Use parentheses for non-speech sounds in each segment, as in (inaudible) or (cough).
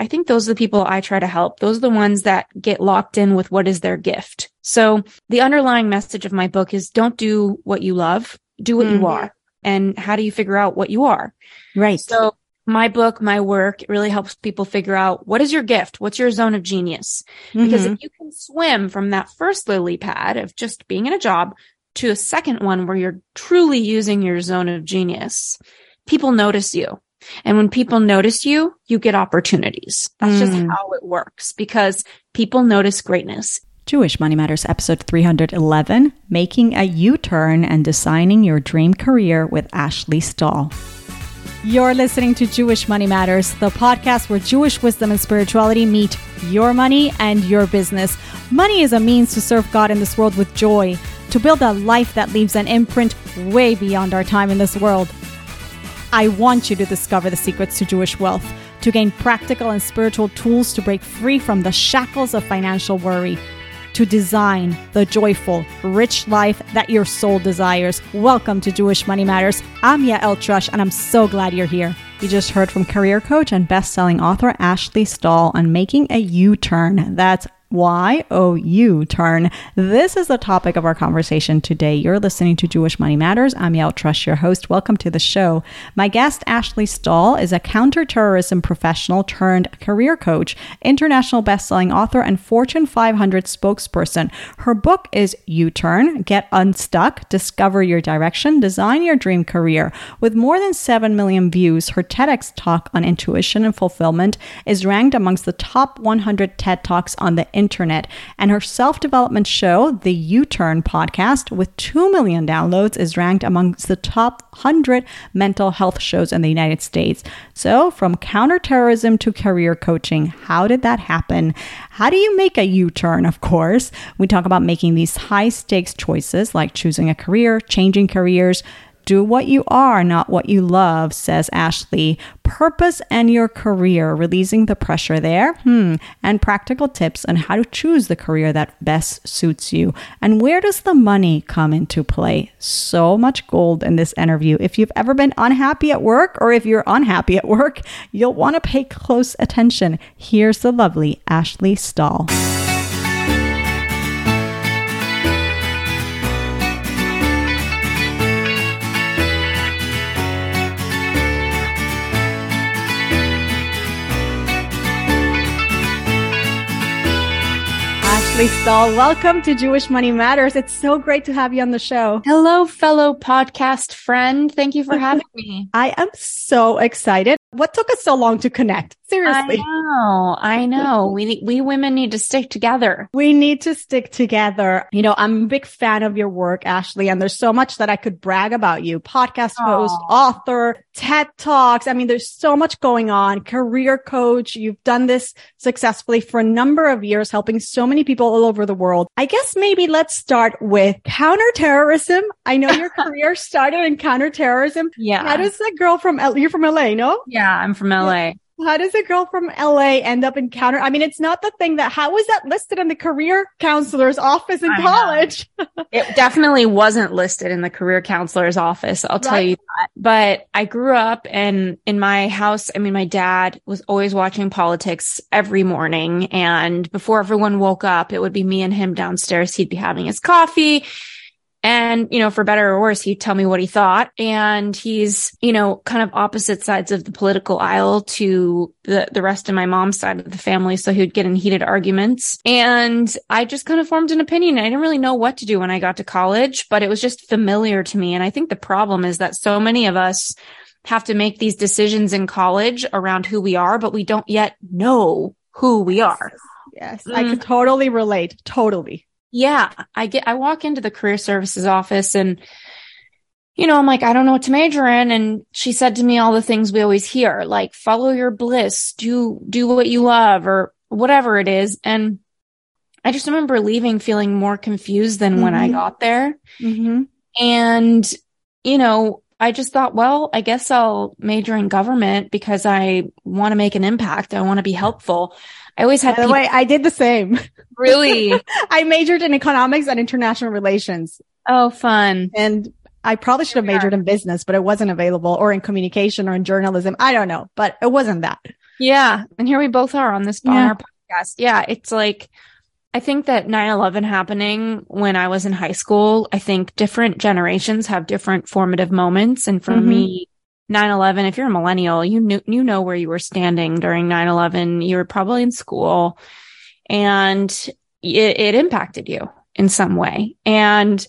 I think those are the people I try to help. Those are the ones that get locked in with what is their gift. So the underlying message of my book is don't do what you love, do what mm-hmm. you are. And how do you figure out what you are? Right. So my book, my work really helps people figure out what is your gift? What's your zone of genius? Mm-hmm. Because if you can swim from that first lily pad of just being in a job to a second one where you're truly using your zone of genius, people notice you. And when people notice you, you get opportunities. That's mm. just how it works because people notice greatness. Jewish Money Matters episode 311 Making a U Turn and Designing Your Dream Career with Ashley Stahl. You're listening to Jewish Money Matters, the podcast where Jewish wisdom and spirituality meet your money and your business. Money is a means to serve God in this world with joy, to build a life that leaves an imprint way beyond our time in this world. I want you to discover the secrets to Jewish wealth, to gain practical and spiritual tools to break free from the shackles of financial worry to design the joyful, rich life that your soul desires. Welcome to Jewish Money Matters. I'm Yael Trusch, and I'm so glad you're here. You just heard from career coach and best-selling author Ashley Stahl on making a U-turn. That's Y O U turn. This is the topic of our conversation today. You're listening to Jewish Money Matters. I'm Yael Trusch, your host. Welcome to the show. My guest, Ashley Stahl, is a counterterrorism professional turned career coach, international bestselling author, and Fortune 500 spokesperson. Her book is You Turn Get Unstuck, Discover Your Direction, Design Your Dream Career. With more than 7 million views, her TEDx talk on intuition and fulfillment is ranked amongst the top 100 TED Talks on the internet. And her self development show, the You Turn podcast, with 2 million downloads, is ranked amongst the top 100 mental health shows in the United States. So, from counterterrorism to career coaching, how did that happen? How do you make a U turn? Of course, we talk about making these high stakes choices like choosing a career, changing careers do what you are, not what you love, says Ashley. Purpose and your career, releasing the pressure there. Hmm. And practical tips on how to choose the career that best suits you. And where does the money come into play? So much gold in this interview. If you've ever been unhappy at work or if you're unhappy at work, you'll want to pay close attention. Here's the lovely Ashley Stahl. Ashley Stahl. Welcome to Jewish Money Matters. It's so great to have you on the show. Hello, fellow podcast friend. Thank you for (laughs) having me. I am so excited. What took us so long to connect? Seriously. I know. I know. We we women need to stick together. We need to stick together. You know, I'm a big fan of your work, Ashley, and there's so much that I could brag about you. Podcast host, author, TED Talks. I mean, there's so much going on. Career coach. You've done this successfully for a number of years, helping so many people all over the world. I guess maybe let's start with counterterrorism. I know your (laughs) career started in counterterrorism. Yeah. How does that girl from L- you're from LA, no? Yeah. Yeah, I'm from LA. How does a girl from LA end up in counter? I mean, it's not the thing that, how was that listed in the career counselor's office in I college? (laughs) it definitely wasn't listed in the career counselor's office. I'll tell you that. But I grew up and in my house, I mean, my dad was always watching politics every morning. And before everyone woke up, it would be me and him downstairs. He'd be having his coffee and, you know, for better or worse, he'd tell me what he thought. And he's, you know, kind of opposite sides of the political aisle to the, the rest of my mom's side of the family. So he would get in heated arguments. And I just kind of formed an opinion. I didn't really know what to do when I got to college, but it was just familiar to me. And I think the problem is that so many of us have to make these decisions in college around who we are, but we don't yet know who we are. Yes, mm. I can totally relate. Totally. Yeah. I get, I walk into the career services office and, you know, I'm like, I don't know what to major in. And she said to me all the things we always hear, like follow your bliss, do, do what you love or whatever it is. And I just remember leaving feeling more confused than mm-hmm. when I mm-hmm. got there. Mm-hmm. And, you know, I just thought, well, I guess I'll major in government because I want to make an impact. I want to be helpful. I always had. By the people- way, I did the same. Really? (laughs) I majored in economics and international relations. Oh, fun. And I probably should have majored in business, but it wasn't available or in communication or in journalism. I don't know, but it wasn't that. Yeah. And here we both are on this on Yeah. our podcast. Yeah. It's like, I think that 9 11 happening when I was in high school, I think different generations have different formative moments. And for Mhm. me, 9 11, if you're a millennial, you knew, you know where you were standing during 9 11. You were probably in school and it, it impacted you in some way. And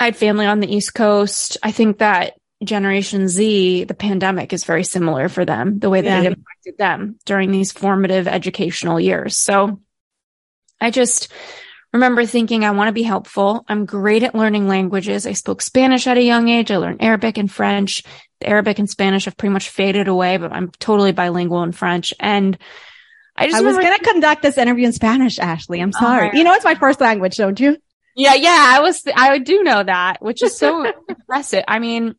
I had family on the East Coast. I think that Generation Z, the pandemic is very similar for them, the way that Yeah. it impacted them during these formative educational years. So I just remember thinking, I want to be helpful. I'm great at learning languages. I spoke Spanish at a young age. I learned Arabic and French. The Arabic and Spanish have pretty much faded away, but I'm totally bilingual in French. And I just I was going to conduct this interview in Spanish, Ashley. I'm oh sorry. right. You know, it's my first language, don't you? Yeah, yeah, I was, I do know that, which is so (laughs) impressive. I mean,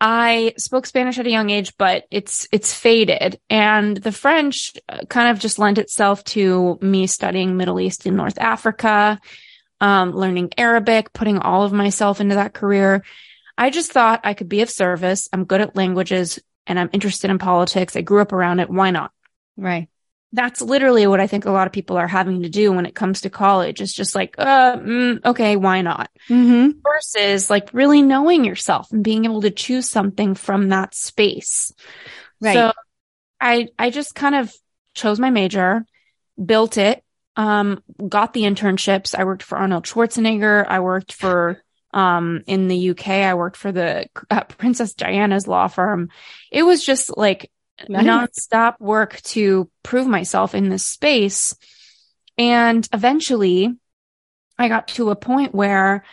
I spoke Spanish at a young age, but it's, it's faded. And the French uh, kind of just lent itself to me studying Middle East and North Africa, um, learning Arabic, putting all of myself into that career. I just thought I could be of service. I'm good at languages and I'm interested in politics. I grew up around it. Why not? Right. That's literally what I think a lot of people are having to do when it comes to college. It's just like, uh, mm, okay, why not? Mm-hmm. Versus like really knowing yourself and being able to choose something from that space. Right. So I, I just kind of chose my major, built it, um, got the internships. I worked for Arnold Schwarzenegger. I worked for, um, in the UK, I worked for the uh, Princess Diana's law firm. It was just like Nice. nonstop work to prove myself in this space. And eventually I got to a point where,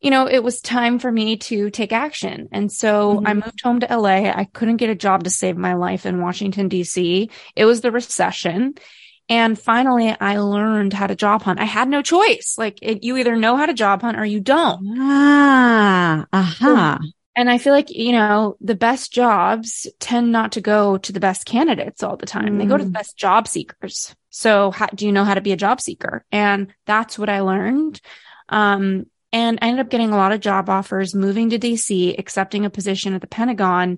you know, it was time for me to take action. And so Mhm. I moved home to LA. I couldn't get a job to save my life in Washington, DC. It was the recession. And finally, I learned how to job hunt. I had no choice. Like it, you either know how to job hunt or you don't. Ah, aha. And I feel like, you know, the best jobs tend not to go to the best candidates all the time. They go to the Mm. best job seekers. So how, do you know how to be a job seeker? And that's what I learned. Um, and I ended up getting a lot of job offers, moving to DC, accepting a position at the Pentagon,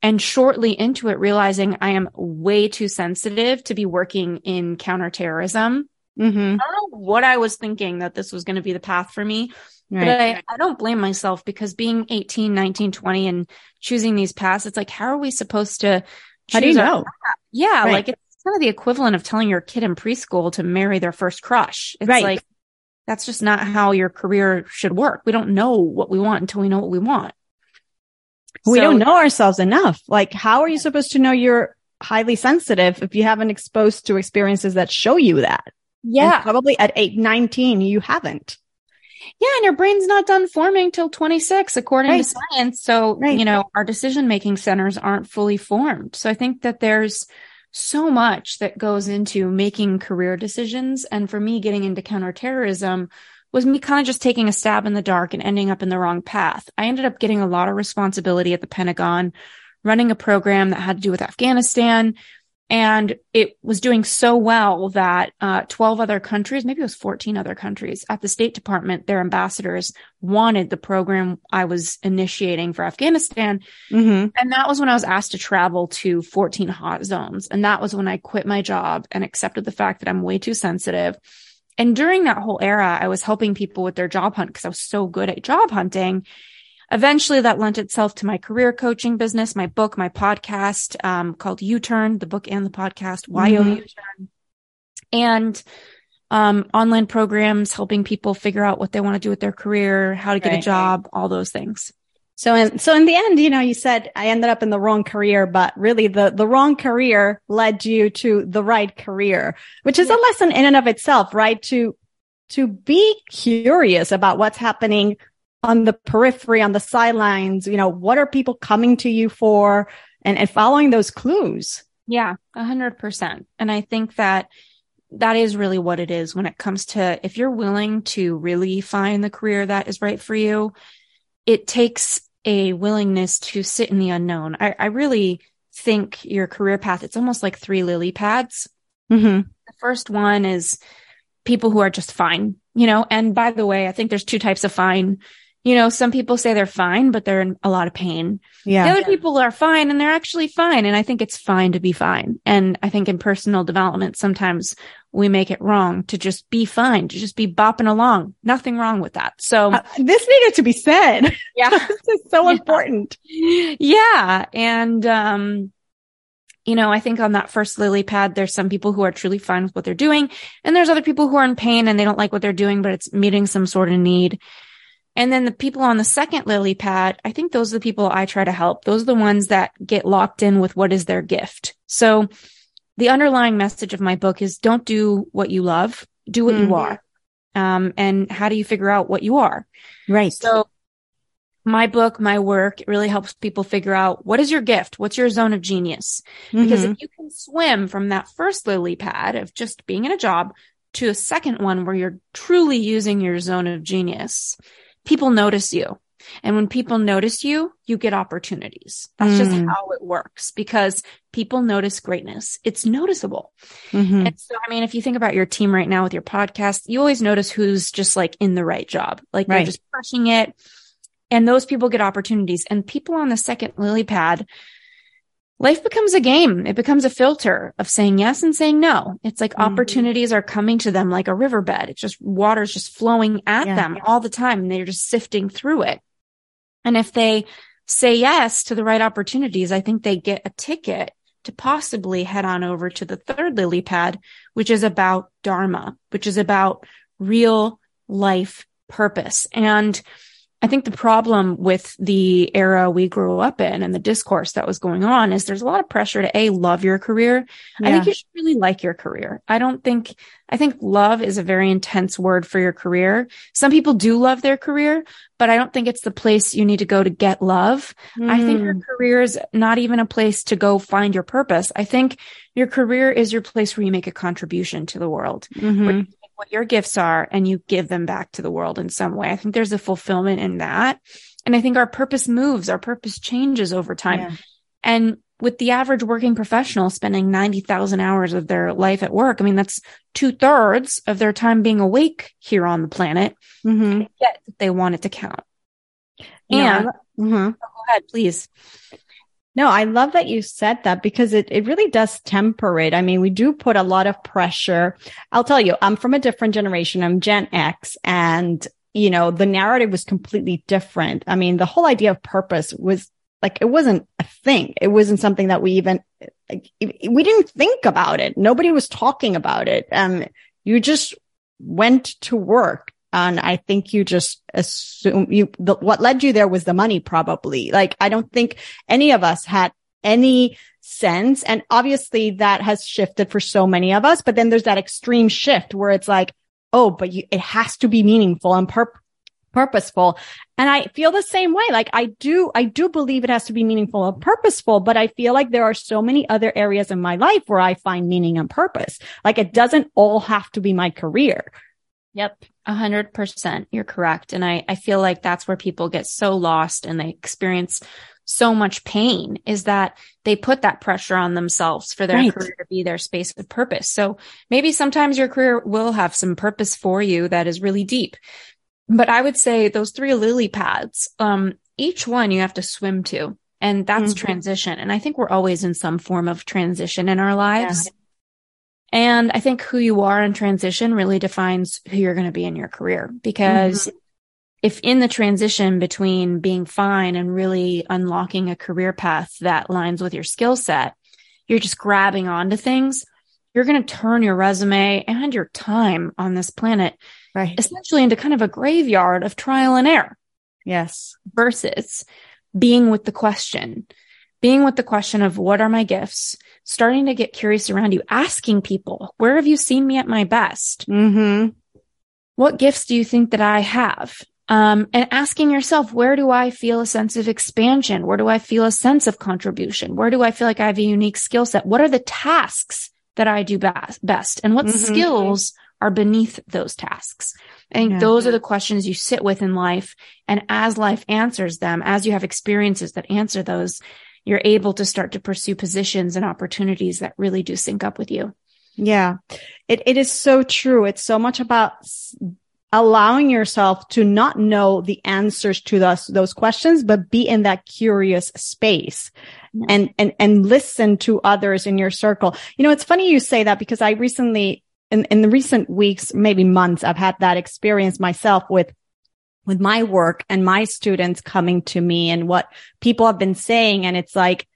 and shortly into it, realizing I am way too sensitive to be working in counterterrorism. Mm-hmm. I don't know what I was thinking that this was going to be the path for me, Right. but I, I don't blame myself because being 18, 19, 20 and choosing these paths, it's like, how are we supposed to How do you know? yeah, Right. like it's kind of the equivalent of telling your kid in preschool to marry their first crush. It's Right. like, that's just not how your career should work. We don't know what we want until we know what we want. we So- don't know ourselves enough. Like, how are you supposed to know you're highly sensitive if you haven't exposed to experiences that show you that? And Yeah. probably at 8, 19, you haven't. Yeah, and your brain's not done forming till 26, according Right. to science. So, Right. you know, our decision making centers aren't fully formed. So I think that there's so much that goes into making career decisions. And for me, getting into counterterrorism was me kind of just taking a stab in the dark and ending up in the wrong path. I ended up getting a lot of responsibility at the Pentagon, running a program that had to do with Afghanistan. And it was doing so well that uh, 12 other countries, maybe it was 14 other countries at the State Department, their ambassadors wanted the program I was initiating for Afghanistan. Mm-hmm. And that was when I was asked to travel to 14 hot zones. And that was when I quit my job and accepted the fact that I'm way too sensitive. And during that whole era, I was helping people with their job hunt because I was so good at job hunting. Eventually that lent itself to my career coaching business, my book, my podcast, um, called U-Turn, the book and the podcast, YO Mhm. U-Turn. And, um, online programs helping people figure out what they want to do with their career, how to get a job, all those things. So in, so in the end, you know, you said I ended up in the wrong career, but really the, the wrong career led you to the right career, which is a lesson in and of itself, right? To, to be curious about what's happening on the periphery, on the sidelines, you know, what are people coming to you for and, and following those clues. Yeah, a hundred percent. And I think that that is really what it is when it comes to if you're willing to really find the career that is right for you, it takes a willingness to sit in the unknown. I, I really think your career path, it's almost like three lily pads. Mm-hmm. The first one is people who are just fine, you know, and by the way, I think there's two types of fine. You know, some people say they're fine, but they're in a lot of pain. Yeah. The other people are fine and they're actually fine. And I think it's fine to be fine. And I think in personal development, sometimes we make it wrong to just be fine, to just be bopping along. Nothing wrong with that. So uh, this needed to be said. Yeah. (laughs) this is so yeah. important. Yeah. And, um, you know, I think on that first lily pad, there's some people who are truly fine with what they're doing. And there's other people who are in pain and they don't like what they're doing, but it's meeting some sort of need. And then the people on the second lily pad, I think those are the people I try to help. Those are the ones that get locked in with what is their gift. So the underlying message of my book is don't do what you love, do what mm-hmm. you are. Um, and how do you figure out what you are? Right. So my book, my work, it really helps people figure out what is your gift? What's your zone of genius? Mm-hmm. Because if you can swim from that first lily pad of just being in a job to a second one where you're truly using your zone of genius, people notice you. And when people notice you, you get opportunities. That's mm. just how it works because people notice greatness. It's noticeable. Mm-hmm. And so, I mean, if you think about your team right now with your podcast, you always notice who's just like in the right job. Like right. they're just crushing it and those people get opportunities and people on the second lily pad, life becomes a game. It becomes a filter of saying yes and saying no. It's like mm-hmm. opportunities are coming to them like a riverbed. It's just water's just flowing at yeah. them all the time and they're just sifting through it. And if they say yes to the right opportunities, I think they get a ticket to possibly head on over to the third lily pad, which is about Dharma, which is about real life purpose. And I think the problem with the era we grew up in and the discourse that was going on is there's a lot of pressure to A, love your career. Yeah. I think you should really like your career. I don't think, I think love is a very intense word for your career. Some people do love their career, but I don't think it's the place you need to go to get love. Mm. I think your hmm. career is not even a place to go find your purpose. I think your career is your place where you make a contribution to the world, mm-hmm what your gifts are and you give them back to the world in some way. I think there's a fulfillment in that. And I think our purpose moves, our purpose changes over time. Yeah. And with the average working professional spending 90,000 hours of their life at work, I mean, that's two thirds of their time being awake here on the planet. Mm-hmm. Yet they want it to count. And mm-hmm. oh, go ahead, please. No, I love that you said that because it, it really does temper it. I mean, we do put a lot of pressure. I'll tell you, I'm from a different generation. I'm Gen X and, you know, the narrative was completely different. I mean, the whole idea of purpose was like, it wasn't a thing. It wasn't something that we even, like, we didn't think about it. Nobody was talking about it. Um, you just went to work and I think you just assume you, the, what led you there was the money probably. Like, I don't think any of us had any sense. And obviously that has shifted for so many of us, but then there's that extreme shift where it's like, oh, but you, it has to be meaningful and pur- purposeful. And I feel the same way. Like I do, I do believe it has to be meaningful and purposeful, but I feel like there are so many other areas in my life where I find meaning and purpose. Like it doesn't all have to be my career. Yep. A hundred percent. You're correct. And I, I feel like that's where people get so lost and they experience so much pain is that they put that pressure on themselves for their right. career to be their space of purpose. So maybe sometimes your career will have some purpose for you that is really deep. But I would say those three lily pads, um, each one you have to swim to and that's mm-hmm. transition. And I think we're always in some form of transition in our lives. Yeah. And I think who you are in transition really defines who you're going to be in your career because mm-hmm. if in the transition between being fine and really unlocking a career path that lines with your skill set, you're just grabbing onto things, you're going to turn your resume and your time on this planet right. essentially into kind of a graveyard of trial and error. Yes. Versus being with the question, being with the question of what are my gifts? starting to get curious around you, asking people, where have you seen me at my best? Mm-hmm. What gifts do you think that I have? Um, and asking yourself, where do I feel a sense of expansion? Where do I feel a sense of contribution? Where do I feel like I have a unique skill set? What are the tasks that I do best? And what mm-hmm. skills are beneath those tasks? I think yeah. those are the questions you sit with in life. And as life answers them, as you have experiences that answer those, you're able to start to pursue positions and opportunities that really do sync up with you. Yeah. It, it is so true. It's so much about allowing yourself to not know the answers to those, those questions, but be in that curious space yeah. and, and, and listen to others in your circle. You know, it's funny you say that because I recently, in, in the recent weeks, maybe months, I've had that experience myself with with my work and my students coming to me and what people have been saying. And it's like,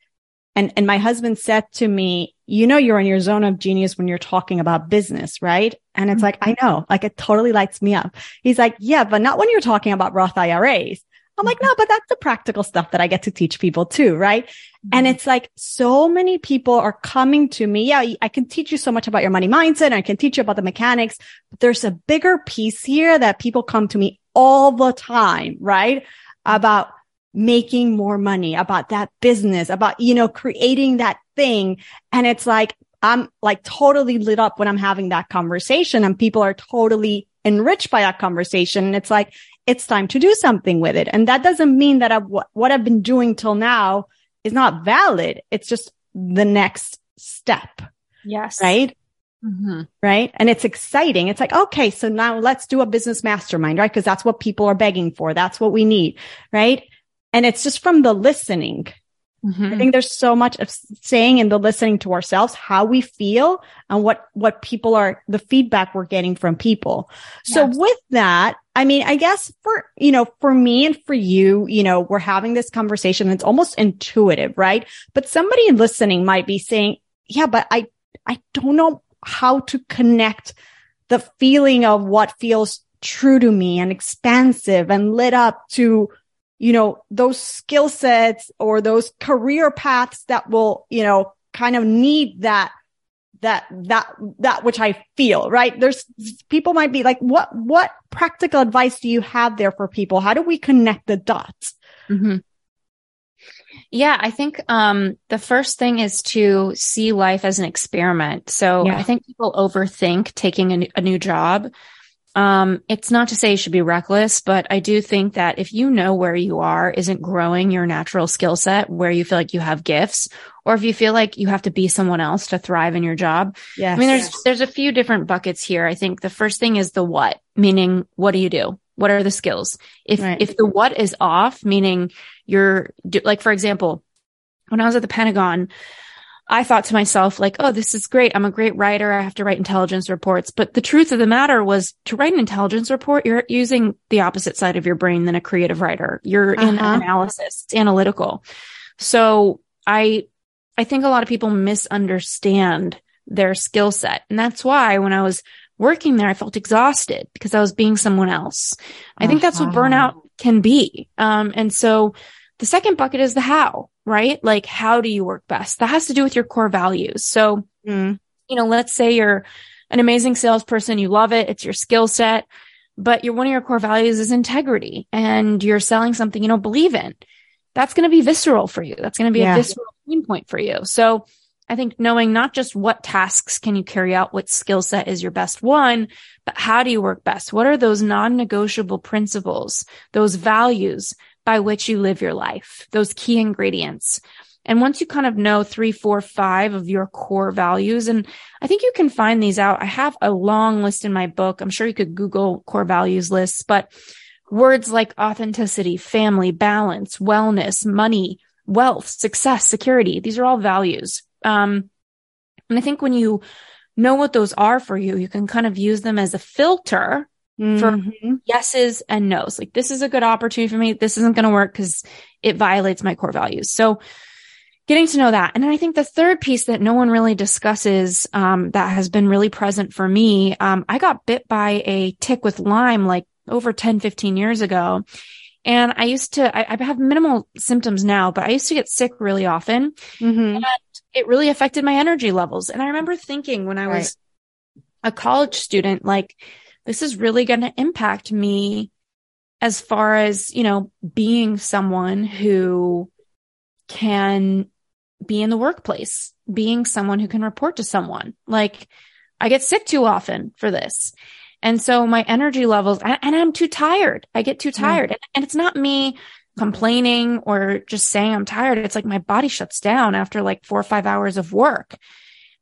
and, and my husband said to me, you know, you're in your zone of genius when you're talking about business, right? And it's mm-hmm. like, I know, like it totally lights me up. He's like, yeah, but not when you're talking about Roth IRAs. I'm like, mm-hmm. no, but that's the practical stuff that I get to teach people too, right? Mm-hmm. And it's like so many people are coming to me. Yeah, I can teach you so much about your money mindset and I can teach you about the mechanics, but there's a bigger piece here that people come to me all the time, right? About making more money, about that business, about, you know, creating that thing. And it's like, I'm like totally lit up when I'm having that conversation and people are totally enriched by that conversation. And it's like, it's time to do something with it. And that doesn't mean that I've, what I've been doing till now is not valid. It's just the next step. Yes. Right. Mm-hmm. Right. And it's exciting. It's like, okay, so now let's do a business mastermind, right? Cause that's what people are begging for. That's what we need. Right. And it's just from the listening. Mm-hmm. I think there's so much of saying in the listening to ourselves, how we feel and what, what people are, the feedback we're getting from people. Yes. So with that, I mean, I guess for, you know, for me and for you, you know, we're having this conversation. It's almost intuitive, right? But somebody listening might be saying, yeah, but I, I don't know how to connect the feeling of what feels true to me and expansive and lit up to, you know, those skill sets or those career paths that will, you know, kind of need that that that that which I feel, right? There's people might be like, what what practical advice do you have there for people? How do we connect the dots? Mm-hmm. Yeah, I think um, the first thing is to see life as an experiment. So yeah. I think people overthink taking a, a new job. Um, it's not to say you should be reckless, but I do think that if you know where you are isn't growing your natural skill set, where you feel like you have gifts, or if you feel like you have to be someone else to thrive in your job. Yeah. I mean, there's, yes. there's a few different buckets here. I think the first thing is the what, meaning what do you do? What are the skills? If, right. if the what is off, meaning you're like, for example, when I was at the Pentagon, I thought to myself, like, oh, this is great. I'm a great writer. I have to write intelligence reports. But the truth of the matter was to write an intelligence report, you're using the opposite side of your brain than a creative writer. You're uh-huh. in analysis, it's analytical. So I, I think a lot of people misunderstand their skill set. And that's why when I was working there, I felt exhausted because I was being someone else. I uh-huh. think that's what uh-huh. burnout can be. Um, and so the second bucket is the how, right? Like, how do you work best? That has to do with your core values. So, mm. you know, let's say you're an amazing salesperson. You love it. It's your skill set, but your, one of your core values is integrity and you're selling something you don't believe in. That's going to be visceral for you. That's going to be yeah. a visceral pain point for you. So I think knowing not just what tasks can you carry out, what skill set is your best one, but how do you work best? What are those non-negotiable principles, those values by which you live your life, those key ingredients. And once you kind of know three, four, five of your core values, and I think you can find these out. I have a long list in my book. I'm sure you could Google core values lists, but words like authenticity, family, balance, wellness, money, wealth, success, security, these are all values. Um, and I think when you know what those are for you, you can kind of use them as a filter mm-hmm. for yeses and nos. Like this is a good opportunity for me. This isn't going to work because it violates my core values. So getting to know that. And I think the third piece that no one really discusses, um, that has been really present for me, um, I got bit by a tick with Lyme like over 10, 15 years ago. And I used to, I, I have minimal symptoms now, but I used to get sick really often. Mm-hmm. It really affected my energy levels. And I remember thinking when I right. was a college student, like, this is really going to impact me as far as, you know, being someone who can be in the workplace, being someone who can report to someone. Like I get sick too often for this. And so my energy levels, and, I'm too tired. I get too tired. Mm. And it's not me complaining or just saying I'm tired. It's like my body shuts down after like four or five hours of work.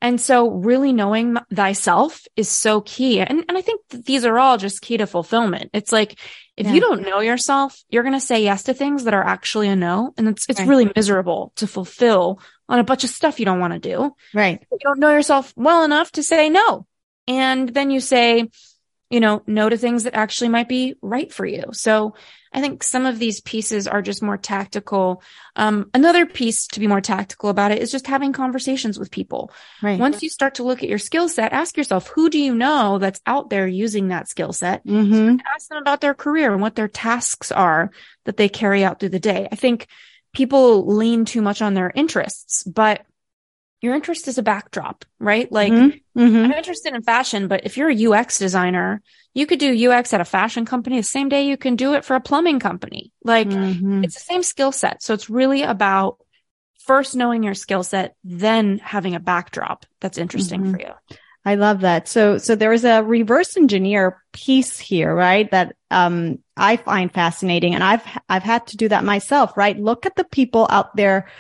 And so really knowing thyself is so key. And, and I think these are all just key to fulfillment. It's like, if yeah. you don't know yourself, you're going to say yes to things that are actually a no. And it's, it's right. really miserable to fulfill on a bunch of stuff you don't want to do. Right. You don't know yourself well enough to say no. And then you say, you know, no to things that actually might be right for you. So I think some of these pieces are just more tactical. Um, another piece to be more tactical about it is just having conversations with people. Right. Once you start to look at your skill set, ask yourself, who do you know that's out there using that skill set? Mm-hmm. Ask them about their career and what their tasks are that they carry out through the day. I think people lean too much on their interests, but your interest is a backdrop, right? Like mm-hmm. Mm-hmm. I'm interested in fashion, but if you're a UX designer, you could do UX at a fashion company the same day you can do it for a plumbing company. Like mm-hmm. it's the same skill set. So it's really about first knowing your skill set, then having a backdrop that's interesting mm-hmm. for you. I love that. So, so there is a reverse engineer piece here, right? That, um, I find fascinating and I've, I've had to do that myself, right? Look at the people out there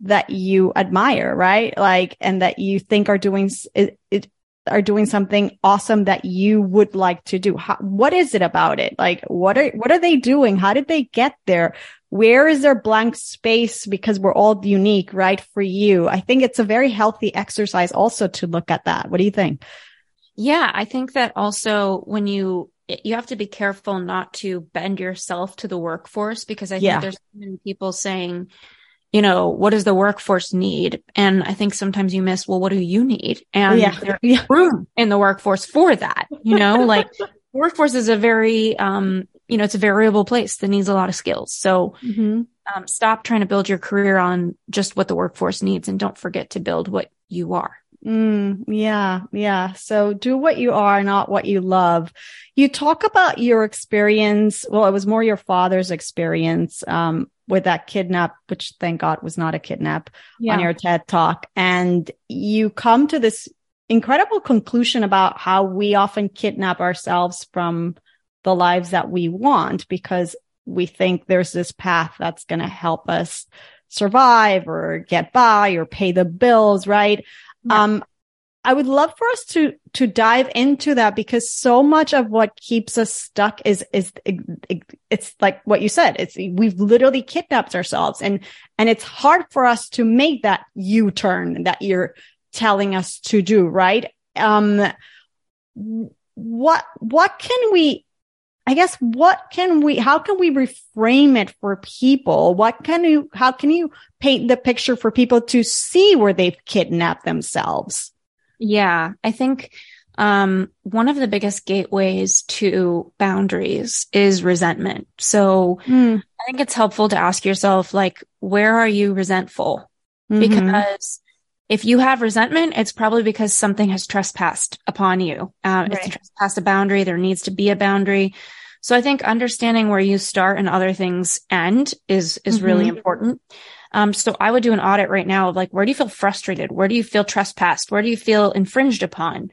that you admire, right? Like, and that you think are doing it, it are doing something awesome that you would like to do. How, what is it about it? Like, what are, what are they doing? How did they get there? Where is their blank space? Because we're all unique, right? For you. I think it's a very healthy exercise also to look at that. What do you think? Yeah. I think that also when you, you have to be careful not to bend yourself to the workforce because I think yeah. there's many people saying, you know, what does the workforce need? And I think sometimes you miss, well, what do you need? And yeah. there's yeah. room in the workforce for that, you know, (laughs) like workforce is a very, um, you know, it's a variable place that needs a lot of skills. So, mm-hmm. um, stop trying to build your career on just what the workforce needs and don't forget to build what you are. Mm, yeah, yeah. So do what you are, not what you love. You talk about your experience. Well, it was more your father's experience, um, with that kidnap, which thank God was not a kidnap yeah. on your TED talk. And you come to this incredible conclusion about how we often kidnap ourselves from the lives that we want because we think there's this path that's going to help us survive or get by or pay the bills, right? Yeah. Um, I would love for us to, to dive into that because so much of what keeps us stuck is, is, it's like what you said. It's, we've literally kidnapped ourselves and, and it's hard for us to make that U turn that you're telling us to do, right? Um, what, what can we, I guess, what can we, how can we reframe it for people? What can you, how can you paint the picture for people to see where they've kidnapped themselves? Yeah, I think um, one of the biggest gateways to boundaries is resentment. So mm. I think it's helpful to ask yourself, like, where are you resentful? Mm-hmm. Because if you have resentment, it's probably because something has trespassed upon you. Um, right. It's trespassed a boundary. There needs to be a boundary. So I think understanding where you start and other things end is, is mm-hmm. really important. Um, so I would do an audit right now of like, where do you feel frustrated? Where do you feel trespassed? Where do you feel infringed upon?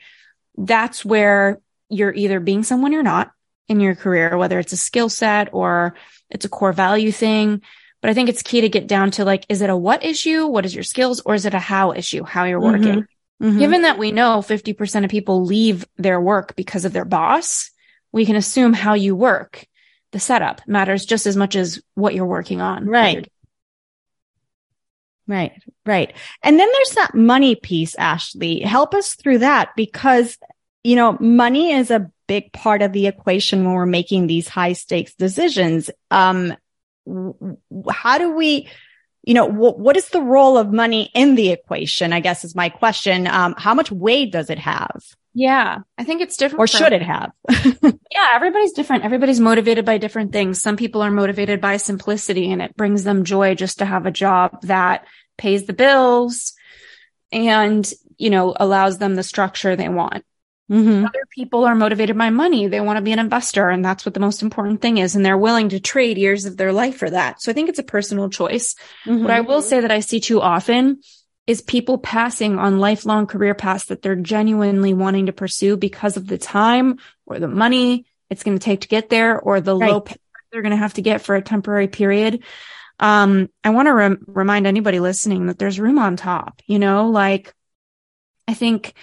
That's where you're either being someone you're not in your career, whether it's a skill set or it's a core value thing. But I think it's key to get down to like, is it a what issue? What is your skills? Or is it a how issue? How you're working? Mm-hmm. Mm-hmm. Given that we know 50% of people leave their work because of their boss, we can assume how you work. The setup matters just as much as what you're working on. Right. Right, right. And then there's that money piece, Ashley. Help us through that because, you know, money is a big part of the equation when we're making these high stakes decisions. Um, how do we, you know, w- what is the role of money in the equation? I guess is my question. Um, how much weight does it have? Yeah, I think it's different. Or should it have? (laughs) yeah, everybody's different. Everybody's motivated by different things. Some people are motivated by simplicity and it brings them joy just to have a job that pays the bills and, you know, allows them the structure they want. Mm-hmm. Other people are motivated by money. They want to be an investor and that's what the most important thing is. And they're willing to trade years of their life for that. So I think it's a personal choice. Mm-hmm. What I will say that I see too often is people passing on lifelong career paths that they're genuinely wanting to pursue because of the time or the money it's going to take to get there or the right. low pay they're going to have to get for a temporary period. Um, I want to rem- remind anybody listening that there's room on top, you know, like I think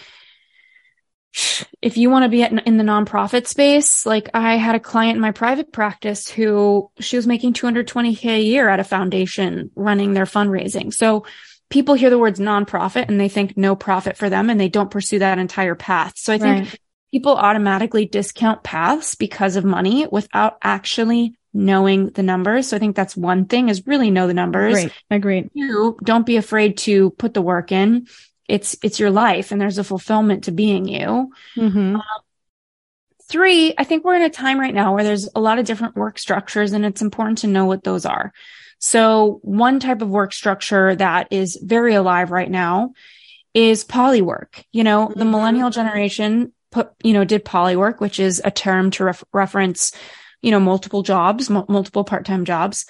if you want to be in the nonprofit space, like I had a client in my private practice who she was making 220k a year at a foundation running their fundraising. So people hear the words nonprofit and they think no profit for them and they don't pursue that entire path. So I think right. people automatically discount paths because of money without actually knowing the numbers. So I think that's one thing is really know the numbers. Great. Agreed. Two, don't be afraid to put the work in. It's, it's your life and there's a fulfillment to being you. Mm-hmm. Um, three, I think we're in a time right now where there's a lot of different work structures and it's important to know what those are. So one type of work structure that is very alive right now is polywork. You know, mm-hmm. the millennial generation put, you know, did polywork, which is a term to ref- reference you know, multiple jobs, m- multiple part-time jobs.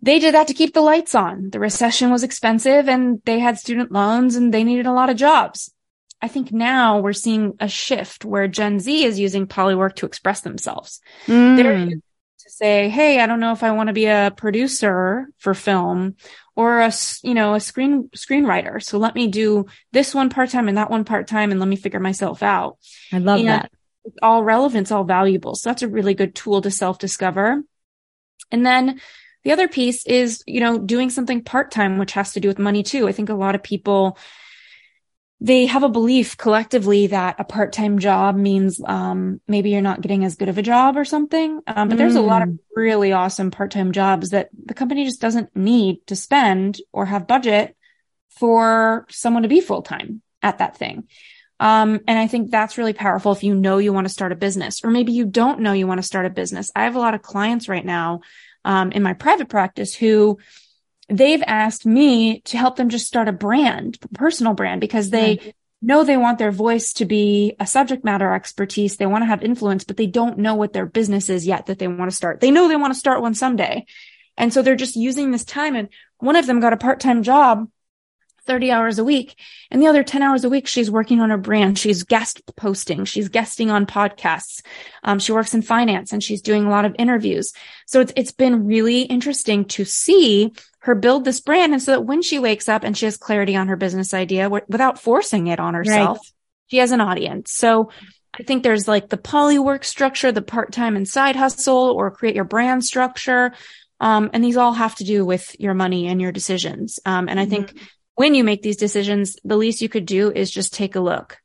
They did that to keep the lights on. The recession was expensive and they had student loans and they needed a lot of jobs. I think now we're seeing a shift where Gen Z is using polywork to express themselves. Mm. To say, Hey, I don't know if I want to be a producer for film or a, you know, a screen screenwriter. So let me do this one part time and that one part time and let me figure myself out. I love and that it's all relevant, it's all valuable. So that's a really good tool to self discover. And then the other piece is, you know, doing something part time, which has to do with money too. I think a lot of people, they have a belief collectively that a part time job means, um, maybe you're not getting as good of a job or something. Um, but mm. there's a lot of mm. really awesome part time jobs that the company just doesn't need to spend or have budget for someone to be full time at that thing. Um, and I think that's really powerful if you know you want to start a business, or maybe you don't know you want to start a business. I have a lot of clients right now, um, in my private practice who they've asked me to help them just start a brand, personal brand, because they right. know they want their voice to be a subject matter expertise. They want to have influence, but they don't know what their business is yet that they want to start. They know they want to start one someday. And so they're just using this time. And one of them got a part-time job 30 hours a week. And the other 10 hours a week, she's working on her brand. She's guest posting. She's guesting on podcasts. Um, she works in finance and she's doing a lot of interviews. So it's, it's been really interesting to see her build this brand. And so that when she wakes up and she has clarity on her business idea w- without forcing it on herself, right. she has an audience. So I think there's like the poly work structure, the part-time and side hustle or create your brand structure. Um, and these all have to do with your money and your decisions. Um, and I think mm-hmm when you make these decisions, the least you could do is just take a look.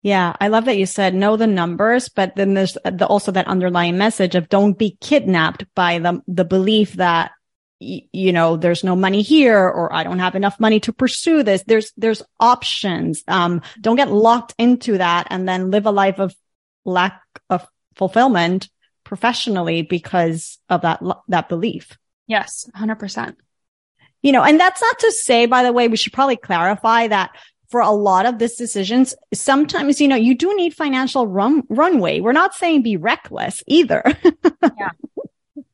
Yeah, I love that you said know the numbers, but then there's the, also that underlying message of don't be kidnapped by the the belief that y- you know there's no money here or I don't have enough money to pursue this. There's there's options. Um, don't get locked into that and then live a life of lack of fulfillment professionally because of that that belief. Yes, hundred percent you know, and that's not to say, by the way, we should probably clarify that for a lot of these decisions, sometimes, you know, you do need financial run runway. We're not saying be reckless either. (laughs) yeah.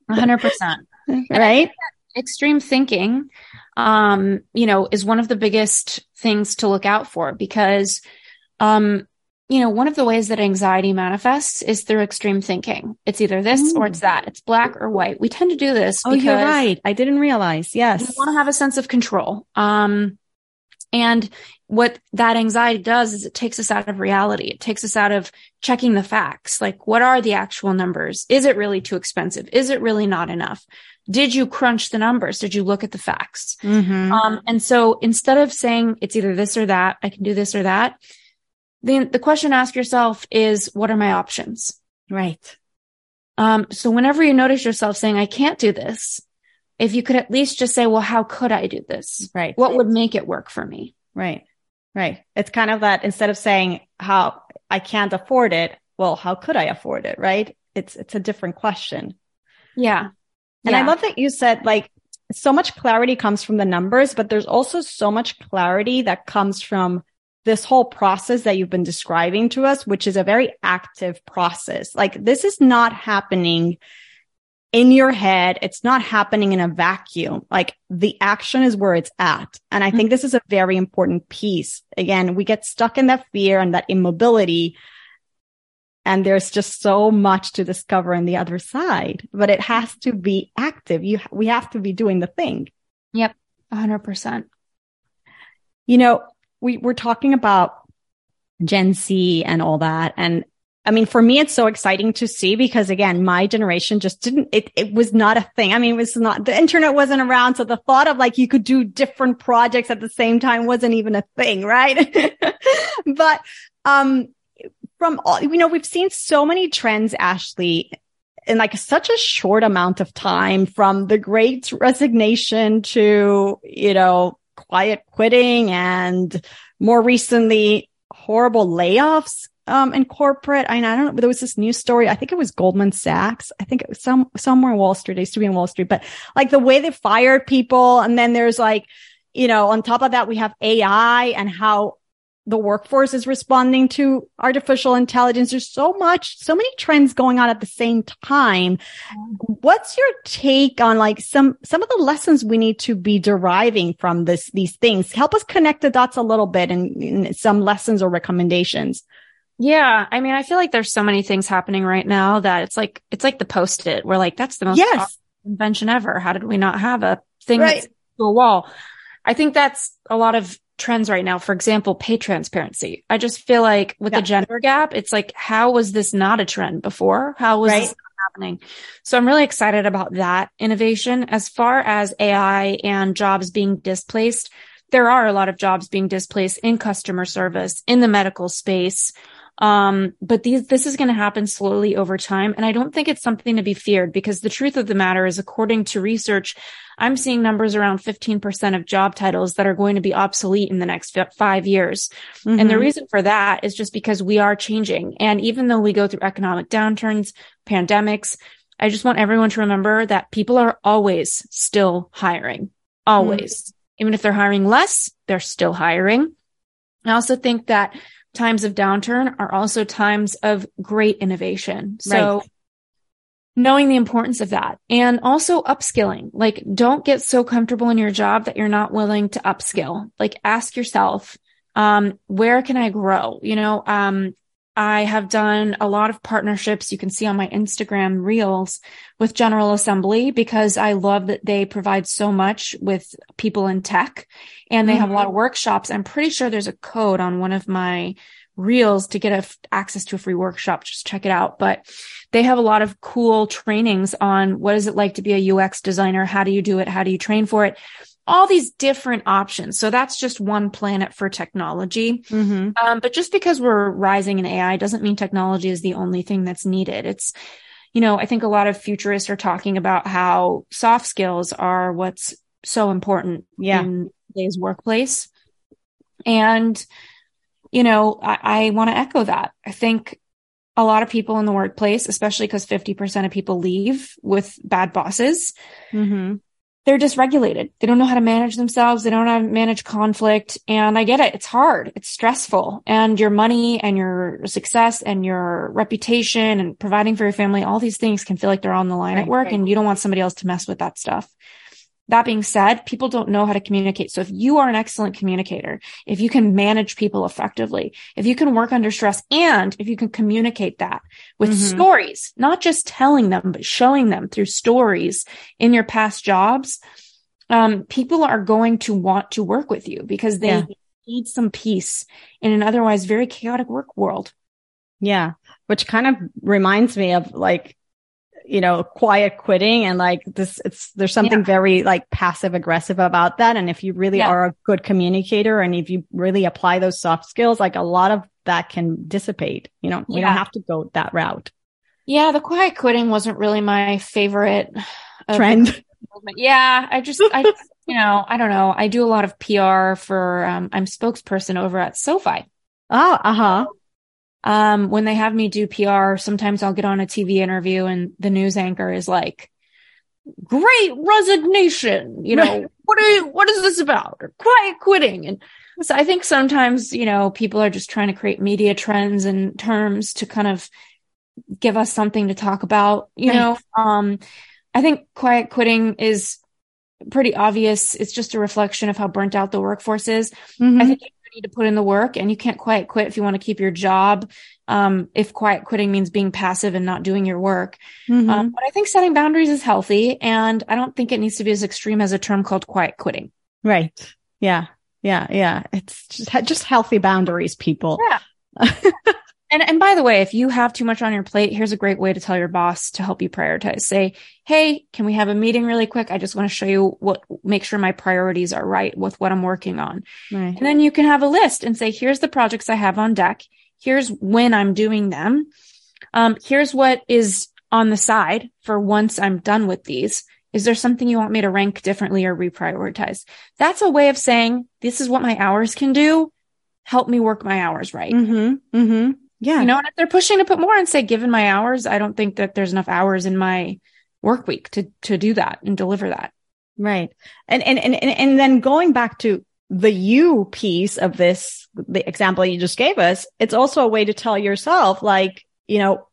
hundred percent. Right. Extreme thinking, um, you know, is one of the biggest things to look out for because, um, you know, one of the ways that anxiety manifests is through extreme thinking. It's either this or it's that. It's black or white. We tend to do this. Oh, you're right. I didn't realize. Yes. We want to have a sense of control. Um, and what that anxiety does is it takes us out of reality. It takes us out of checking the facts. Like, what are the actual numbers? Is it really too expensive? Is it really not enough? Did you crunch the numbers? Did you look at the facts? Mm-hmm. Um, and so instead of saying it's either this or that, I can do this or that, the, the question ask yourself is, what are my options? Right. Um, so whenever you notice yourself saying, I can't do this, if you could at least just say, well, how could I do this? Right. What would make it work for me? Right. Right. It's kind of that instead of saying how I can't afford it, well, how could I afford it? Right. It's, it's a different question. Yeah. And yeah. I love that you said like so much clarity comes from the numbers, but there's also so much clarity that comes from this whole process that you've been describing to us, which is a very active process. Like this is not happening in your head. It's not happening in a vacuum. Like the action is where it's at. And I think mm-hmm. this is a very important piece. Again, we get stuck in that fear and that immobility. And there's just so much to discover on the other side, but it has to be active. You, we have to be doing the thing. Yep. hundred percent. You know, we were talking about Gen Z and all that. And I mean, for me, it's so exciting to see because again, my generation just didn't, it, it was not a thing. I mean, it was not, the internet wasn't around. So the thought of like you could do different projects at the same time wasn't even a thing, right? (laughs) but, um, from all, you know, we've seen so many trends, Ashley, in like such a short amount of time from the great resignation to, you know, quiet quitting and more recently horrible layoffs um, in corporate. I, I don't know. There was this news story. I think it was Goldman Sachs. I think it was some somewhere in Wall Street. I used to be in Wall Street, but like the way they fired people, and then there's like, you know, on top of that, we have AI and how the workforce is responding to artificial intelligence. There's so much, so many trends going on at the same time. What's your take on like some, some of the lessons we need to be deriving from this, these things? Help us connect the dots a little bit and, and some lessons or recommendations. Yeah. I mean, I feel like there's so many things happening right now that it's like, it's like the post it. We're like, that's the most yes. invention ever. How did we not have a thing right. that's to a wall? I think that's a lot of trends right now. For example, pay transparency. I just feel like with yeah. the gender gap, it's like, how was this not a trend before? How was right. this happening? So I'm really excited about that innovation. As far as AI and jobs being displaced, there are a lot of jobs being displaced in customer service, in the medical space. Um, but these, this is going to happen slowly over time. And I don't think it's something to be feared because the truth of the matter is, according to research, I'm seeing numbers around 15% of job titles that are going to be obsolete in the next five years. Mm-hmm. And the mm-hmm. reason for that is just because we are changing. And even though we go through economic downturns, pandemics, I just want everyone to remember that people are always still hiring, always. Mm-hmm. Even if they're hiring less, they're still hiring. I also think that times of downturn are also times of great innovation. So right. knowing the importance of that and also upskilling, like don't get so comfortable in your job that you're not willing to upskill. Like ask yourself, um, where can I grow? You know, um, I have done a lot of partnerships you can see on my Instagram reels with General Assembly because I love that they provide so much with people in tech and they mm-hmm. have a lot of mm-hmm. workshops. I'm pretty sure there's a code on one of my reels to get access to a free workshop. Just check it out. But they have a lot of cool trainings on what is it like to be a UX designer? How do you do it? How do you train for it? All these different options. So that's just one planet for technology. Mm-hmm. Um, but just because we're rising in AI doesn't mean technology is the only thing that's needed. It's, you know, I think a lot of futurists are talking about how soft skills are what's so important yeah. in today's workplace. And, you know, I, I want to echo that. I think a lot of people in the workplace, especially because 50% of people leave with bad bosses. Mm-hmm they're dysregulated. They don't know how to manage themselves. They don't know how to manage conflict. And I get it. It's hard. It's stressful and your money and your success and your reputation and providing for your family, all these things can feel like they're on the line right, at work right. and you don't want somebody else to mess with that stuff. That being said, people don't know how to communicate. So if you are an excellent communicator, if you can manage people effectively, if you can work under stress and if you can communicate that with mm-hmm. stories, not just telling them, but showing them through stories in your past jobs, um, people are going to want to work with you because they yeah. need some peace in an otherwise very chaotic work world. Yeah. Which kind of reminds me of like you know, quiet quitting and like this, it's, there's something yeah. very like passive aggressive about that. And if you really yeah. are a good communicator and if you really apply those soft skills, like a lot of that can dissipate, you know, we don't have to go that route. Yeah. The quiet quitting wasn't really my favorite trend. (laughs) Yeah. I just, I, (laughs) you know, I don't know. I do a lot of PR for, um, I'm spokesperson over at SoFi. Oh, uh huh um, when they have me do PR, sometimes I'll get on a TV interview and the news anchor is like, great resignation. You know, what are you, what is this about? Or quiet quitting. And so I think sometimes, you know, people are just trying to create media trends and terms to kind of give us something to talk about, you right. know. Um, I think quiet quitting is pretty obvious. It's just a reflection of how burnt out the workforce is. Mm-hmm. I think need to put in the work and you can't quiet quit if you want to keep your job. Um, if quiet quitting means being passive and not doing your work. Mm-hmm. Um, but I think setting boundaries is healthy and I don't think it needs to be as extreme as a term called quiet quitting. Right. Yeah. Yeah. Yeah. It's just, just healthy boundaries, people. Yeah. (laughs) And and by the way, if you have too much on your plate, here's a great way to tell your boss to help you prioritize. Say, "Hey, can we have a meeting really quick? I just want to show you what make sure my priorities are right with what I'm working on." Right. And then you can have a list and say, "Here's the projects I have on deck. Here's when I'm doing them. Um, here's what is on the side for once I'm done with these. Is there something you want me to rank differently or reprioritize?" That's a way of saying, "This is what my hours can do. Help me work my hours right." Mm-hmm. Mm-hmm. Yeah. You know, and if they're pushing to put more and say, given my hours, I don't think that there's enough hours in my work week to, to do that and deliver that. Right. And, and, and, and then going back to the you piece of this, the example you just gave us, it's also a way to tell yourself, like, you know,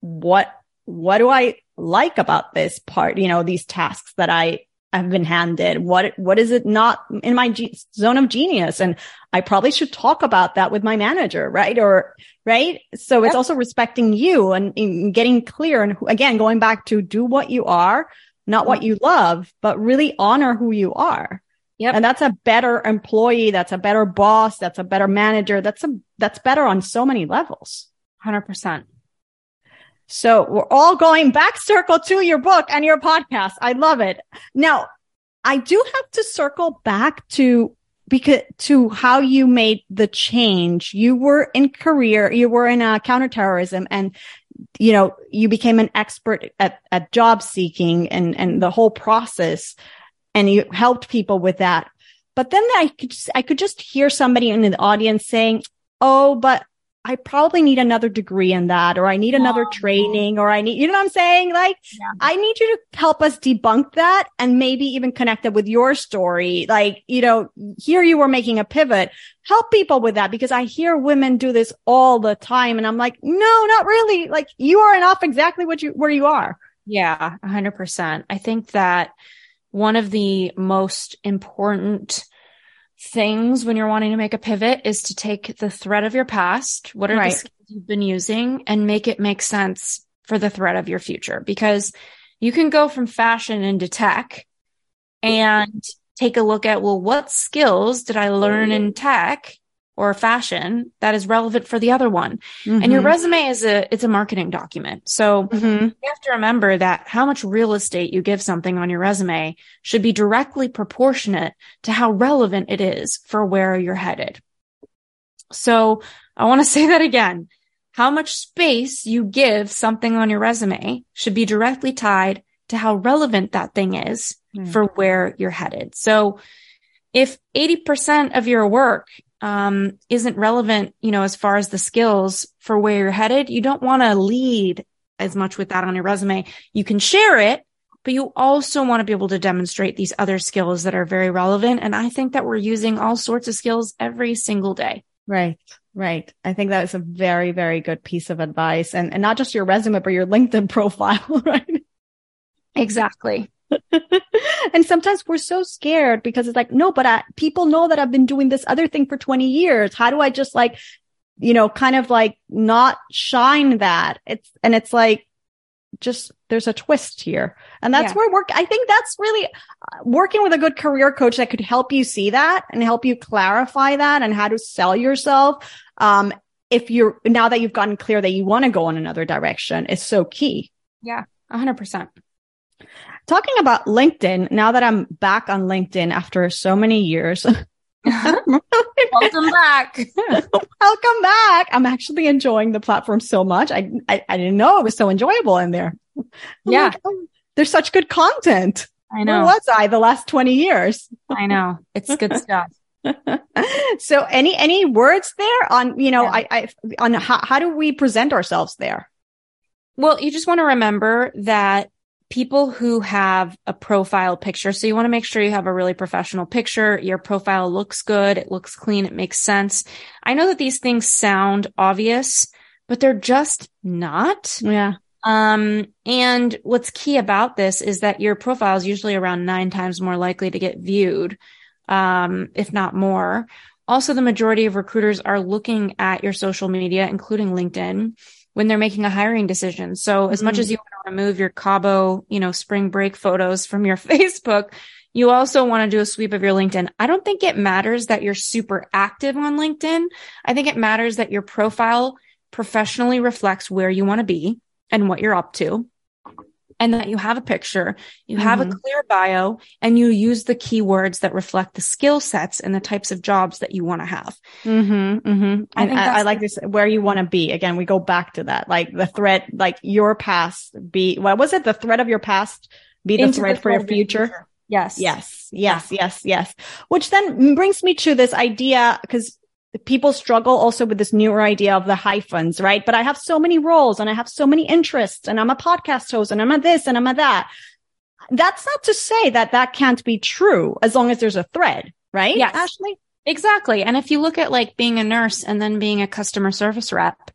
what, what do I like about this part? You know, these tasks that I I've been handed? What, what is it not in my ge- zone of genius? And I probably should talk about that with my manager, right? Or, right? So it's also respecting you and, and, getting clear. And again, going back to do what you are, not what mm-hmm. you love, but really honor who you are. Yep. And that's a better employee. That's a better boss. That's a better manager. That's a, that's better on so many levels. 100%. So we're all going back circle to your book and your podcast. I love it. Now, I do have to circle back to because to how you made the change. You were in career, you were in uh, counterterrorism and you know, you became an expert at, at job seeking and, and the whole process and you helped people with that. But then I could, just, I could just hear somebody in the audience saying, Oh, but I probably need another degree in that, or I need another oh. training, or I need, you know what I'm saying? Like, yeah. I need you to help us debunk that and maybe even connect it with your story. Like, you know, here you were making a pivot. Help people with that because I hear women do this all the time. And I'm like, no, not really. Like, you are enough exactly what you, where you are. Yeah, hundred percent. I think that one of the most important things when you're wanting to make a pivot is to take the thread of your past, what are right. the skills you've been using, and make it make sense for the thread of your future. Because you can go from fashion into tech and take a look at, well, what skills did I learn in tech or fashion that is relevant for the other one. Mm-hmm. And your mm-hmm. resume is a, it's a marketing document. So mm-hmm. you have to remember that how much real estate you give something on your resume should be directly proportionate to how relevant it is for where you're headed. So I want to (laughs) say that again. How much space you give something on your resume should be directly tied to how relevant that thing is mm. for where you're headed. So if 80% of your work um, isn't relevant, you know, as far as the skills for where you're headed, you don't want to lead as much with that on your resume. You can share it, but you also want to be able to demonstrate these other skills that are very relevant. And I think that we're using all sorts of skills every single day. Right. Right. I think that is a very, very good piece of advice and, and not just your resume, but your LinkedIn (laughs) profile, right? Exactly. (laughs) and sometimes we're so scared because it's like, no, but I, people know that I've been doing this other thing for 20 years. How do I just like, you know, kind of like not shine that? It's, and it's like, just there's a twist here. And that's yeah. where work, I think that's really uh, working with a good career coach that could help you see that and help you clarify that and how to sell yourself. Um, if you're now that you've gotten clear that you want to go in another direction is so key. Yeah, hundred percent. Talking about LinkedIn, now that I'm back on LinkedIn after so many years. (laughs) (laughs) Welcome back. Welcome back. I'm actually enjoying the platform so much. I, I, I didn't know it was so enjoyable in there. yeah. Like, oh, there's such good content. I know. Where was I the last 20 years? I know. It's good stuff. (laughs) so any, any words there on, you know, yeah. I, I, on how, how do we present ourselves there? Well, you just want to remember that people who have a profile picture. So you want to make sure you have a really professional picture. Your profile looks good. It looks clean. It makes sense. I know that these things sound obvious, but they're just not. Yeah. Um, and what's key about this is that your profile is usually around nine times more likely to get viewed, um, if not more. Also, the majority of recruiters are looking at your social media, including LinkedIn when they're making a hiring decision. So as mm-hmm. much as you want to remove your Cabo, you know, spring break photos from your (laughs) Facebook, You also want to do a sweep of your LinkedIn. I don't think it matters that you're super active on LinkedIn. I think it matters that your profile professionally reflects where you want to be and what you're up to and that you have a picture, you have mm-hmm. a clear bio, and you use the keywords that reflect the skill sets and the types of jobs that you want to have. Mm-hmm, mm-hmm. I, and I, I like this where you want to be. Again, we go back to that, like the thread, like your past be, what was it? The thread of your past be the thread the for your future. future. Yes. Yes. Yes. Yes. Yes. Which then brings me to this idea because people struggle also with this newer idea of the hyphens, right? But I have so many roles and I have so many interests and I'm a podcast host and I'm a this and I'm a that. That's not to say that that can't be true as long as there's a thread, right? Yeah, Ashley? Exactly. And if you look at like being a nurse and then being a customer service rep,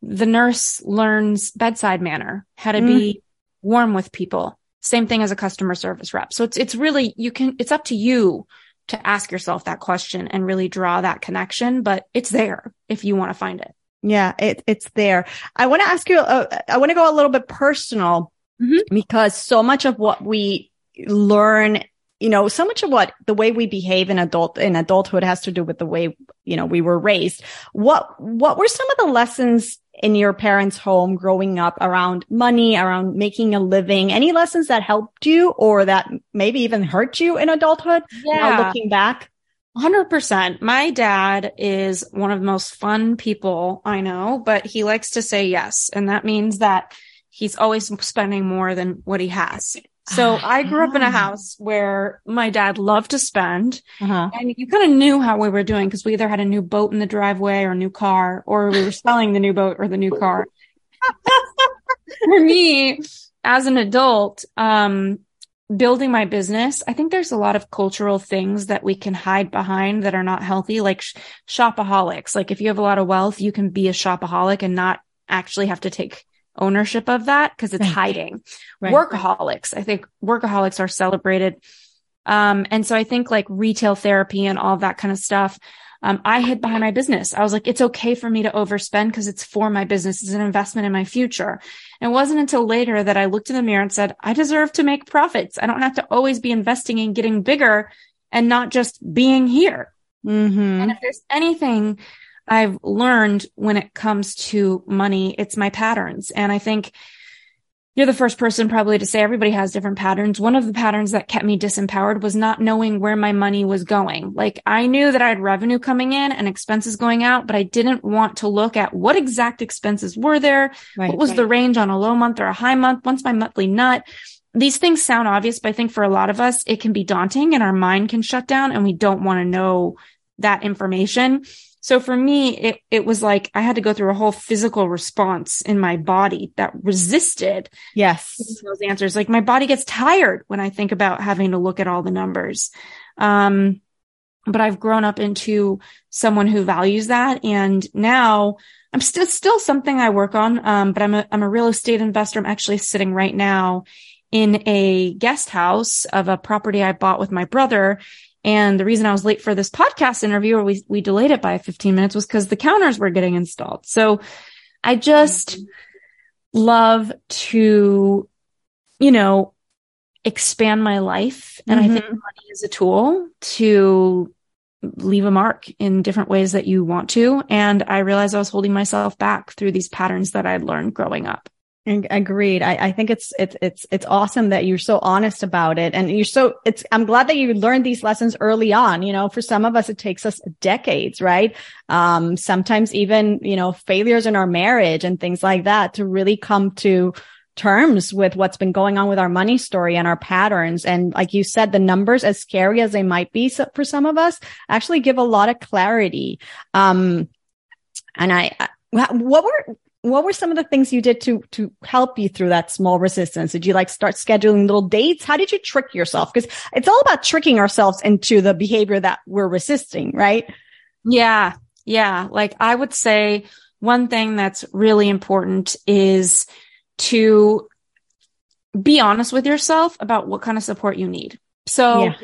the nurse learns bedside manner, how to mm. be warm with people. Same thing as a customer service rep. So it's, it's really, you can, it's up to you to ask yourself that question and really draw that connection, but it's there if you want to find it. Yeah, it, it's there. I want to ask you, uh, I want to go a little bit personal mm-hmm. because so much of what we learn, you know, so much of what the way we behave in adult, in adulthood has to do with the way, you know, we were raised. What, what were some of the lessons in your parents' home growing up around money, around making a living? Any lessons that helped you or that maybe even hurt you in adulthood? Yeah. Now looking back. 100%. My dad is one of the most fun people I know, but he likes to say yes. And that means that he's always spending more than what he has. So I grew up in a ah. house where my dad loved to spend uh-huh. and you kind of knew how we were doing because we either had a new boat in the driveway or a new car or we were selling the new boat or the new car. (laughs) For me, as an adult, um, building my business, I think there's a lot of cultural things that we can hide behind that are not healthy, like sh- shopaholics. Like if you have a lot of wealth, you can be a shopaholic and not actually have to take ownership of that because it's right. hiding. Right. Workaholics. I think workaholics are celebrated. Um, and so I think like retail therapy and all that kind of stuff. Um, I hid behind my business. I was like, it's okay for me to overspend because it's for my business. It's an investment in my future. And it wasn't until later that I looked in the mirror and said, I deserve to make profits. I don't have to always be investing in getting bigger and not just being here. Mm-hmm. And if there's anything I've learned when it comes to money, it's my patterns. And I think you're the first person probably to say everybody has different patterns. One of the patterns that kept me disempowered was not knowing where my money was going. Like I knew that I had revenue coming in and expenses going out, but I didn't want to look at what exact expenses were there. Right, what was right. the range on a low month or a high month? Once my monthly nut? These things sound obvious, but I think for a lot of us, it can be daunting and our mind can shut down and we don't want to know that information. So for me, it, it was like I had to go through a whole physical response in my body that resisted. Yes. Those answers. Like my body gets tired when I think about having to look at all the numbers. Um, but I've grown up into someone who values that. And now I'm still, still something I work on. Um, but I'm a, I'm a real estate investor. I'm actually sitting right now in a guest house of a property I bought with my brother and the reason I was late for this podcast interview or we, we delayed it by 15 minutes was because the counters were getting installed. So I just love to, you know, expand my life. And mm-hmm. I think mm-hmm. money is a tool to leave a mark in different ways that you want to. And I realized I was holding myself back through these patterns that I'd learned growing up. Agreed. I, I think it's it's it's it's awesome that you're so honest about it, and you're so. It's. I'm glad that you learned these lessons early on. You know, for some of us, it takes us decades, right? Um, sometimes even you know failures in our marriage and things like that to really come to terms with what's been going on with our money story and our patterns. And like you said, the numbers, as scary as they might be for some of us, actually give a lot of clarity. Um, and I, what were what were some of the things you did to to help you through that small resistance? Did you like start scheduling little dates? How did you trick yourself? Because it's all about tricking ourselves into the behavior that we're resisting right? Yeah. Yeah. Like i would say one thing that's really important is to be honest with yourself about what kind of support you need. So yeah.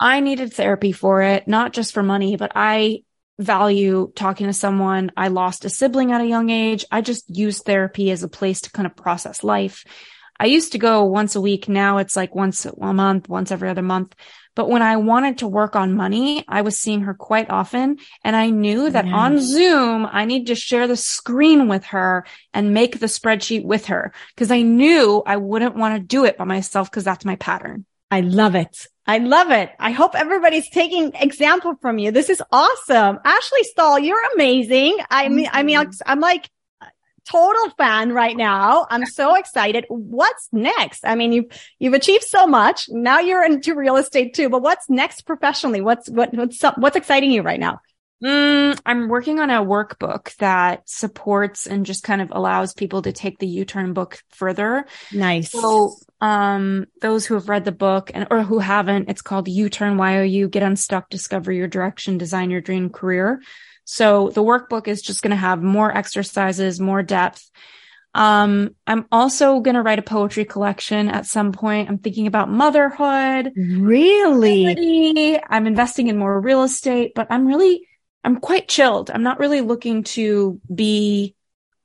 I needed therapy for it, not just for money, but I value talking to someone. I lost a sibling at a young age. I just use therapy as a place to kind of process life. I used to go once a week. Now it's like once a month, once every other month. But when I wanted to work on money, I was seeing her quite often. And I knew that yes. on Zoom, I need to share the screen with her and make the spreadsheet with her because I knew I wouldn't want to do it by myself because that's my pattern. I love it. I love it. I hope everybody's taking example from you. This is awesome. Ashley Stahl, you're amazing. I mean, I mean, I'm like total fan right now. I'm so excited. What's next? I mean, you've, you've achieved so much. Now you're into real estate too, but what's next professionally? What's, what, what's, what's exciting you right now? Mm, I'm working on a workbook that supports and just kind of allows people to take the You Turn book further. Nice. So, um, those who have read the book and or who haven't, it's called You Turn YOU Get Unstuck, Discover Your Direction, Design Your Dream Career. So the workbook is just going to have more exercises, more depth. Um, I'm also going to write a poetry collection at some point. I'm thinking about motherhood. Really? I'm investing in more real estate, but I'm really I'm quite chilled. I'm not really looking to be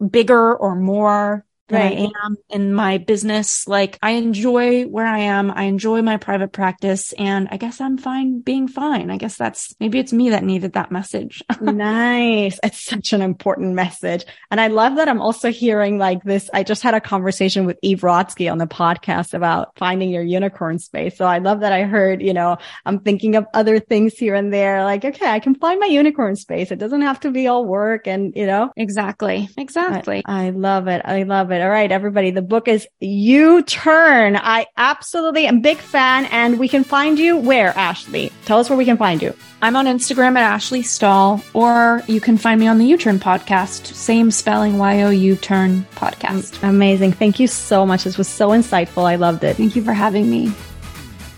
bigger or more right. I am in my business. Like I enjoy where I am. I enjoy my private practice and I guess I'm fine being fine. I guess that's maybe it's me that needed that message. nice. It's such an important message. And I love that I'm also hearing like this. I just had a conversation with Eve Rodsky on the podcast about finding your unicorn space. So I love that I heard, you know, I'm thinking of other things here and there. Like, okay, I can find my unicorn space. It doesn't have to be all work and, you know. Exactly. Exactly. I, I love it. I love it it. All right, everybody. The book is You Turn. I absolutely am big fan. And we can find you where, Ashley? Tell us where we can find you. I'm on Instagram at Ashley Stahl, or you can find me on the You Turn podcast. Same spelling, Y O U Turn podcast. Amazing. Thank you so much. This was so insightful. I loved it. Thank you for having me.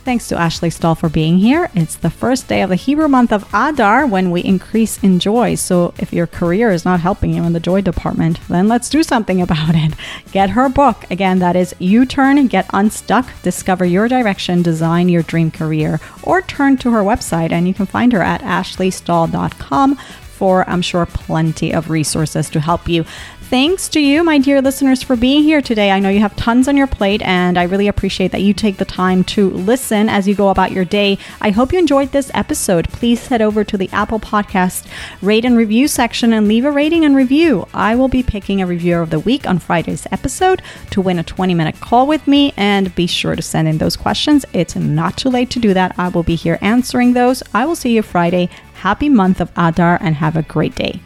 Thanks to Ashley Stahl for being here. It's the first day of the Hebrew month of Adar when we increase in joy. So if your career is not helping you in the joy department, then let's do something (laughs) about it. Get her book. Again, that is You Turn, Get Unstuck, Discover Your Direction, Design Your Dream Career, or turn to her website and you can find her at ashleystahl.com for, I'm sure, plenty of resources to help you thanks to you, my dear listeners, for being here today. I know you have tons on your plate, and I really appreciate that you take the time to listen as you go about your day. I hope you enjoyed this episode. Please head over to the Apple Podcast rate and review section and leave a rating and review. I will be picking a reviewer of the week on Friday's episode to win a 20 minute call with me, and be sure to send in those questions. It's not too late to do that. I will be here answering those. I will see you Friday. Happy month of Adar and have a great day.